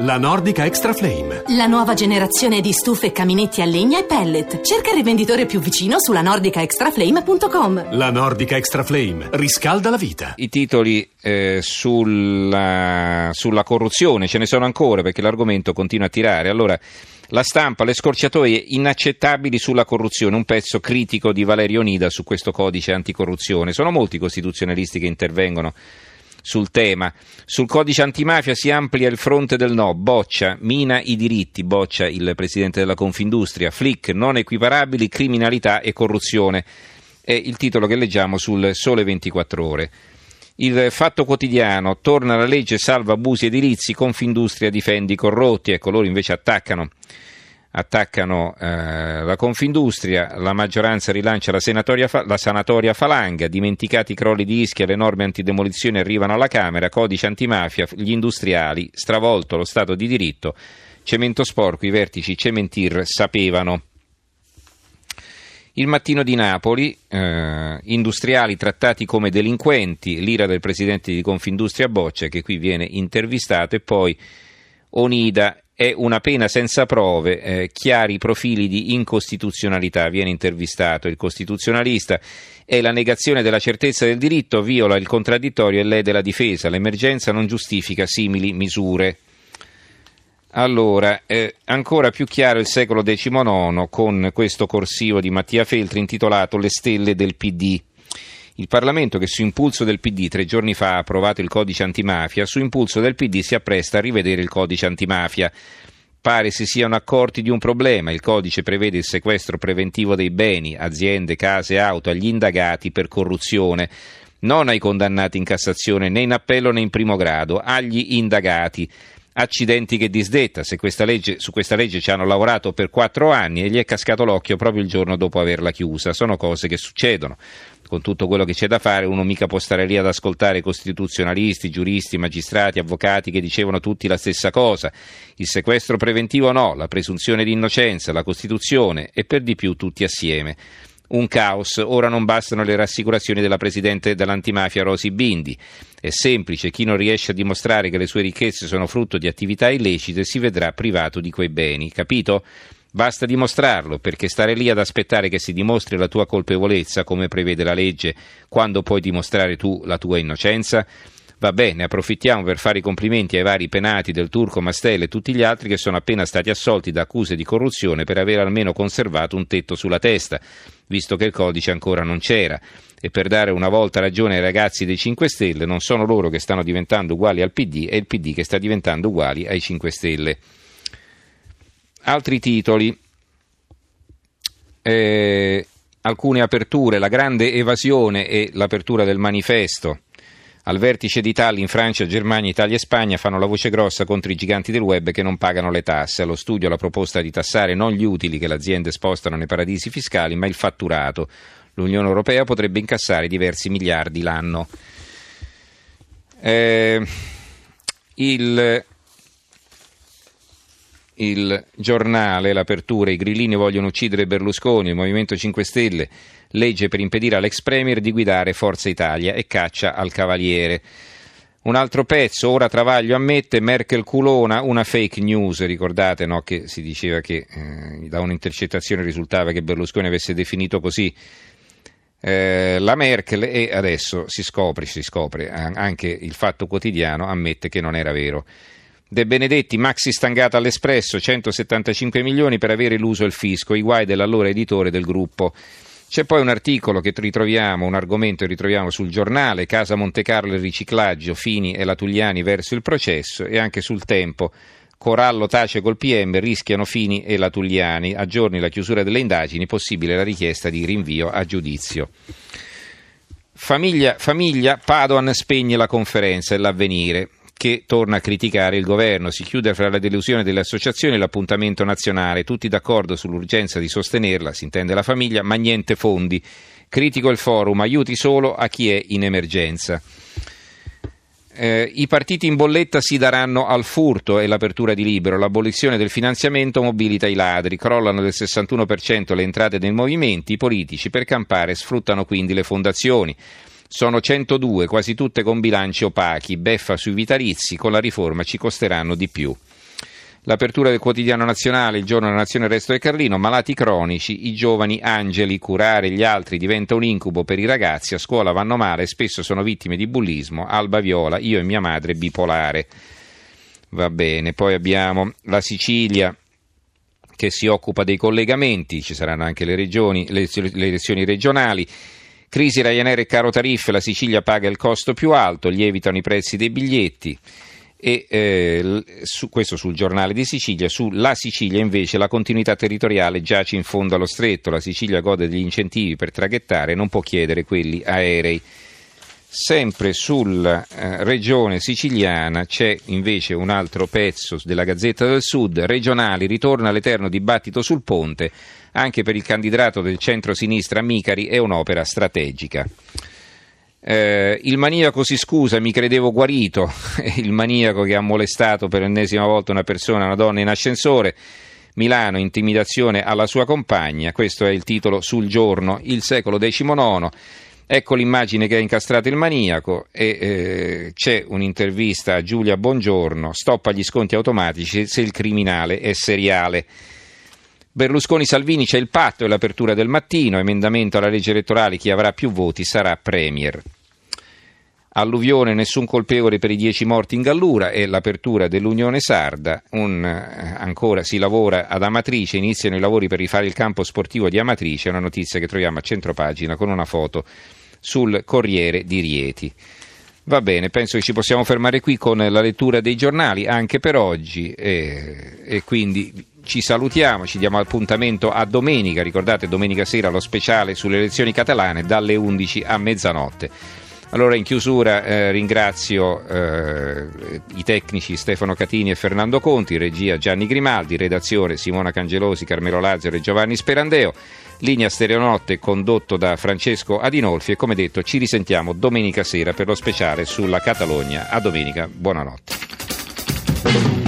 La Nordica Extra Flame. La nuova generazione di stufe, caminetti a legna e pellet. Cerca il rivenditore più vicino sulla nordicaextraflame.com. La Nordica Extra Flame riscalda la vita. I titoli eh, sulla, sulla corruzione ce ne sono ancora perché l'argomento continua a tirare. Allora, la stampa, le scorciatoie inaccettabili sulla corruzione, un pezzo critico di Valerio Nida su questo codice anticorruzione. Sono molti i costituzionalisti che intervengono sul tema. Sul codice antimafia si amplia il fronte del no, boccia, mina i diritti, boccia il presidente della Confindustria, flick non equiparabili, criminalità e corruzione. È il titolo che leggiamo sul Sole 24 Ore. Il fatto quotidiano, torna la legge salva abusi edilizi, Confindustria difendi i corrotti, ecco loro invece attaccano attaccano eh, la Confindustria, la maggioranza rilancia la, la, sanatoria Falanga, dimenticati i crolli di Ischia, le norme antidemolizione arrivano alla Camera, codice antimafia, gli industriali, stravolto lo Stato di diritto, cemento sporco, i vertici cementir sapevano. Il mattino di Napoli, eh, industriali trattati come delinquenti, l'ira del presidente di Confindustria Boccia che qui viene intervistato e poi Onida è una pena senza prove, eh, chiari profili di incostituzionalità, viene intervistato il costituzionalista, è la negazione della certezza del diritto, viola il contraddittorio e lede la difesa, l'emergenza non giustifica simili Allora, eh, ancora più chiaro il secolo XIX con questo corsivo di Mattia Feltri intitolato Le stelle del PD. Il Parlamento, che su impulso del PD tre giorni fa ha approvato il codice antimafia, su impulso del PD si appresta a rivedere il codice antimafia. Pare si siano accorti di un problema. Il codice prevede il sequestro preventivo dei beni, aziende, case, auto agli indagati per corruzione non ai condannati in Cassazione né in appello né in primo grado, agli indagati. Accidenti che disdetta, questa legge, su questa legge ci hanno lavorato per quattro anni e gli è cascato l'occhio proprio il giorno dopo averla chiusa. Sono cose che succedono con tutto quello che c'è da fare, uno mica può stare lì ad ascoltare costituzionalisti, giuristi, magistrati, avvocati che dicevano tutti la stessa cosa. Il sequestro preventivo no, la presunzione di innocenza, la Costituzione e per di più tutti assieme. Un caos, ora non bastano le rassicurazioni della Presidente dell'antimafia Rosi Bindi. È semplice, chi non riesce a dimostrare che le sue ricchezze sono frutto di attività illecite si vedrà privato di quei beni, capito? Basta dimostrarlo, perché stare lì ad aspettare che si dimostri la tua colpevolezza, come prevede la legge, quando puoi dimostrare tu la tua innocenza? Va bene, approfittiamo per fare i complimenti ai vari penati del Turco, Mastella e tutti gli altri che sono appena stati assolti da accuse di corruzione per aver almeno conservato un tetto sulla testa, visto che il codice ancora non c'era. E per dare una volta ragione ai ragazzi dei 5 Stelle, non sono loro che stanno diventando uguali al PD, è il PD che sta diventando uguali ai 5 Stelle. Altri titoli. Eh, alcune aperture, la grande evasione e l'apertura del manifesto. Al vertice di Tallinn, Francia, Germania, Italia e Spagna fanno la voce grossa contro i giganti del web che non pagano le tasse. Allo studio la proposta di tassare non gli utili che le aziende spostano nei paradisi fiscali, ma il fatturato. L'Unione Europea potrebbe incassare diversi miliardi l'anno. Eh, il il giornale, l'apertura, i grillini vogliono uccidere Berlusconi, il Movimento 5 Stelle, legge per impedire all'ex Premier di guidare Forza Italia e caccia al Cavaliere. Un altro pezzo, ora Travaglio ammette, Merkel culona, una fake news, ricordate no, che si diceva che eh, da un'intercettazione risultava che Berlusconi avesse definito così eh, la Merkel e adesso si scopre, si scopre, anche il fatto quotidiano ammette che non era vero. De Benedetti, maxi stangata all'Espresso, 175 milioni per avere l'uso il fisco, i guai dell'allora editore del gruppo. C'è poi un articolo che ritroviamo, un argomento che ritroviamo sul giornale, Casa Monte Carlo e riciclaggio, Fini e la Tugliani verso il processo e anche sul tempo. Corallo tace col PM, rischiano Fini e la Tugliani. A giorni la chiusura delle indagini, possibile la richiesta di rinvio a giudizio. Famiglia, famiglia Padoan spegne la conferenza e l'avvenire che torna a criticare il governo. Si chiude fra la delusione delle associazioni e l'appuntamento nazionale, tutti d'accordo sull'urgenza di sostenerla, si intende la famiglia, ma niente fondi. Critico il forum, aiuti solo a chi è in emergenza. Eh, I partiti in bolletta si daranno al furto e l'apertura di libero. L'abolizione del finanziamento mobilita i ladri. Crollano del 61% le entrate dei movimenti. I politici per campare sfruttano quindi le fondazioni. Sono 102, quasi tutte con bilanci opachi, beffa sui vitalizi, con la riforma ci costeranno di più. L'apertura del quotidiano nazionale, il giorno della nazione, il resto del Carlino, malati cronici, i giovani angeli, curare gli altri diventa un incubo per i ragazzi, a scuola vanno male, spesso sono vittime di bullismo, Alba Viola, io e mia madre bipolare. Va bene, poi abbiamo la Sicilia che si occupa dei collegamenti, ci saranno anche le, regioni, le, le elezioni regionali. Crisi Ryanair e caro tariffe, la Sicilia paga il costo più alto, lievitano i prezzi dei biglietti e eh, su, questo sul giornale di Sicilia, sulla Sicilia invece la continuità territoriale giace in fondo allo stretto, la Sicilia gode degli incentivi per traghettare non può chiedere quelli aerei. Sempre sulla eh, regione siciliana c'è invece un altro pezzo della Gazzetta del Sud, regionali, ritorna l'eterno dibattito sul ponte, anche per il candidato del centro-sinistra Micari è un'opera strategica. Eh, il maniaco si scusa, mi credevo guarito, il maniaco che ha molestato per l'ennesima volta una persona, una donna in ascensore. Milano, intimidazione alla sua compagna, questo è il titolo sul giorno, il secolo XIX. Ecco l'immagine che ha incastrato il maniaco e eh, c'è un'intervista a Giulia Bongiorno, stoppa gli sconti automatici se il criminale è seriale. Berlusconi-Salvini c'è il patto e l'apertura del mattino, emendamento alla legge elettorale, chi avrà più voti sarà Premier. Alluvione, nessun colpevole per i dieci morti in Gallura e l'apertura dell'Unione Sarda. Un, eh, ancora si lavora ad Amatrice, iniziano i lavori per rifare il campo sportivo di Amatrice, una notizia che troviamo a centropagina con una foto sul Corriere di Rieti. Va bene, penso che ci possiamo fermare qui con la lettura dei giornali anche per oggi e, e quindi ci salutiamo, ci diamo appuntamento a domenica, ricordate domenica sera lo speciale sulle elezioni catalane dalle 11 a mezzanotte. Allora in chiusura eh, ringrazio eh, i tecnici Stefano Catini e Fernando Conti, regia Gianni Grimaldi, redazione Simona Cangelosi, Carmelo Lazzaro e Giovanni Sperandeo. Linea Stereonotte condotto da Francesco Adinolfi e come detto ci risentiamo domenica sera per lo speciale sulla Catalogna. A domenica, buonanotte.